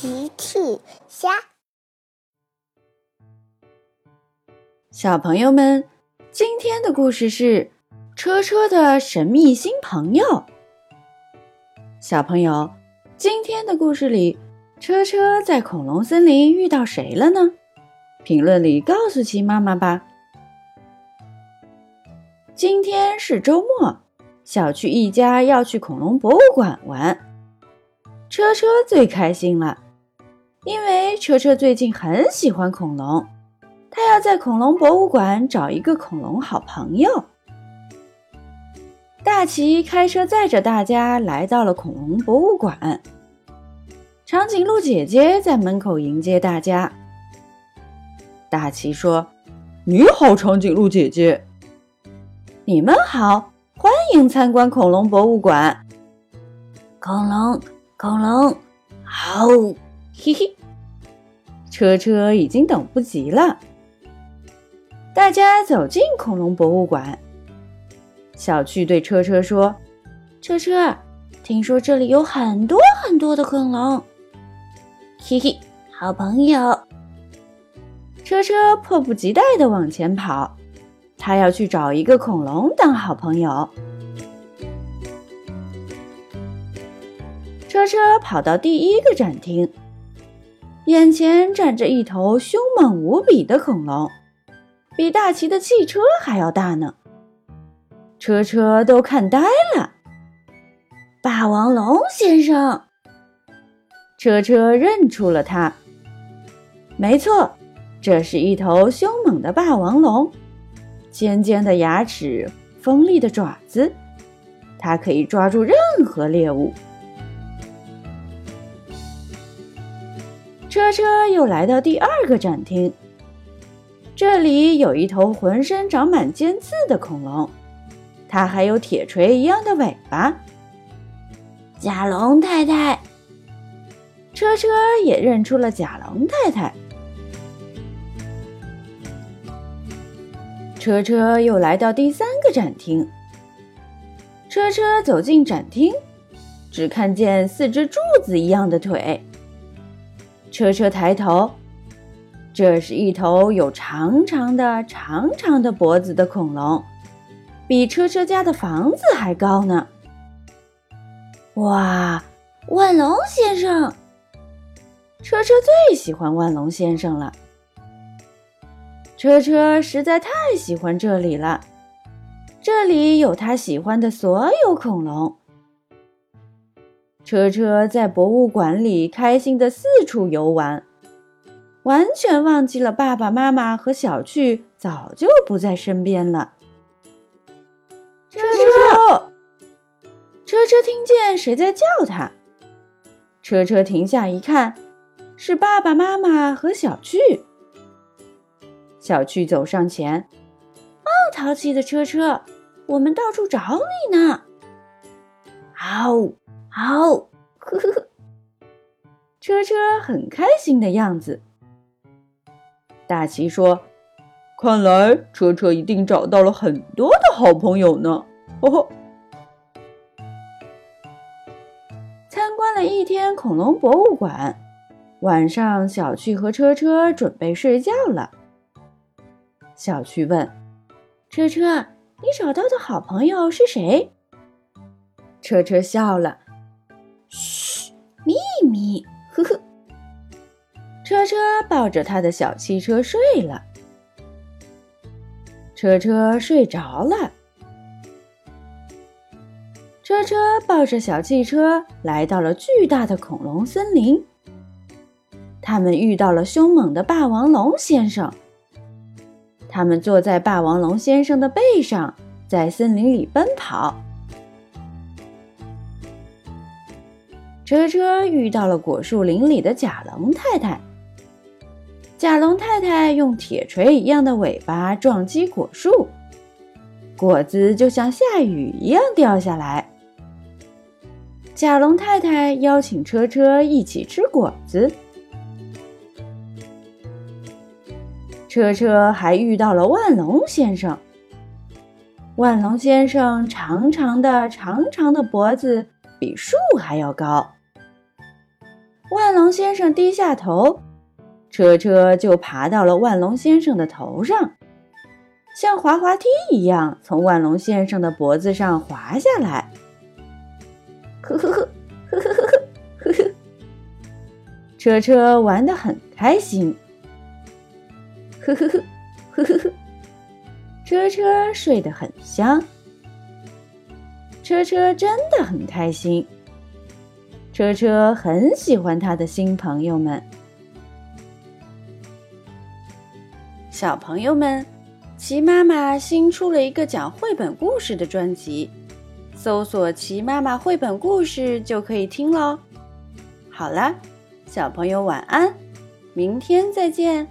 奇趣虾，小朋友们，今天的故事是车车的神秘新朋友。小朋友，今天的故事里，车车在恐龙森林遇到谁了呢？评论里告诉奇妈妈吧。今天是周末，小趣一家要去恐龙博物馆玩。车车最开心了，因为车车最近很喜欢恐龙，他要在恐龙博物馆找一个恐龙好朋友。大奇开车载着大家来到了恐龙博物馆，长颈鹿姐姐在门口迎接大家。大奇说：“你好，长颈鹿姐姐。”“你们好，欢迎参观恐龙博物馆。”恐龙。恐龙，好，嘿嘿，车车已经等不及了。大家走进恐龙博物馆，小趣对车车说：“车车，听说这里有很多很多的恐龙，嘿嘿，好朋友。”车车迫不及待地往前跑，他要去找一个恐龙当好朋友。车车跑到第一个展厅，眼前站着一头凶猛无比的恐龙，比大奇的汽车还要大呢。车车都看呆了。霸王龙先生，车车认出了他。没错，这是一头凶猛的霸王龙，尖尖的牙齿，锋利的爪子，它可以抓住任何猎物。车车又来到第二个展厅，这里有一头浑身长满尖刺的恐龙，它还有铁锤一样的尾巴。甲龙太太，车车也认出了甲龙太太。车车又来到第三个展厅，车车走进展厅，只看见四只柱子一样的腿。车车抬头，这是一头有长长的、长长的脖子的恐龙，比车车家的房子还高呢。哇，万龙先生！车车最喜欢万龙先生了。车车实在太喜欢这里了，这里有他喜欢的所有恐龙。车车在博物馆里开心的四处游玩，完全忘记了爸爸妈妈和小趣早就不在身边了。车车，车车听见谁在叫他，车车停下一看，是爸爸妈妈和小趣。小趣走上前，哦，淘气的车车，我们到处找你呢。嗷。好，呵呵呵，车车很开心的样子。大奇说：“看来车车一定找到了很多的好朋友呢。”呵呵。参观了一天恐龙博物馆，晚上小趣和车车准备睡觉了。小趣问：“车车，你找到的好朋友是谁？”车车笑了。咪，呵呵。车车抱着他的小汽车睡了。车车睡着了。车车抱着小汽车来到了巨大的恐龙森林。他们遇到了凶猛的霸王龙先生。他们坐在霸王龙先生的背上，在森林里奔跑。车车遇到了果树林里的甲龙太太。甲龙太太用铁锤一样的尾巴撞击果树，果子就像下雨一样掉下来。甲龙太太邀请车车一起吃果子。车车还遇到了万龙先生。万龙先生长长的、长长的脖子比树还要高。万龙先生低下头，车车就爬到了万龙先生的头上，像滑滑梯一样从万龙先生的脖子上滑下来。呵呵呵，呵呵呵呵呵呵，车车玩得很开心。呵呵呵，呵呵呵，车车睡得很香。车车真的很开心。车车很喜欢他的新朋友们。小朋友们，齐妈妈新出了一个讲绘本故事的专辑，搜索“齐妈妈绘本故事”就可以听喽。好了，小朋友晚安，明天再见。